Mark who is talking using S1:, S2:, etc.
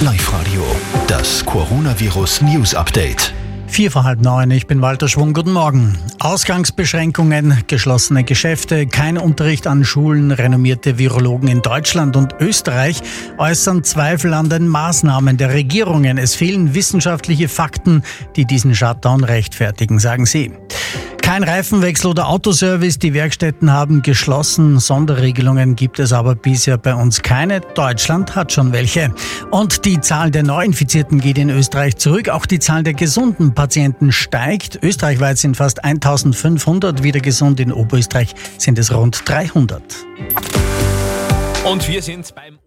S1: Live Radio, das Coronavirus News Update.
S2: Vier vor halb neun, ich bin Walter Schwung, guten Morgen. Ausgangsbeschränkungen, geschlossene Geschäfte, kein Unterricht an Schulen, renommierte Virologen in Deutschland und Österreich äußern Zweifel an den Maßnahmen der Regierungen. Es fehlen wissenschaftliche Fakten, die diesen Shutdown rechtfertigen, sagen sie. Kein Reifenwechsel oder Autoservice. Die Werkstätten haben geschlossen. Sonderregelungen gibt es aber bisher bei uns keine. Deutschland hat schon welche. Und die Zahl der Neuinfizierten geht in Österreich zurück. Auch die Zahl der gesunden Patienten steigt. Österreichweit sind fast 1500 wieder gesund. In Oberösterreich sind es rund 300.
S3: Und wir sind beim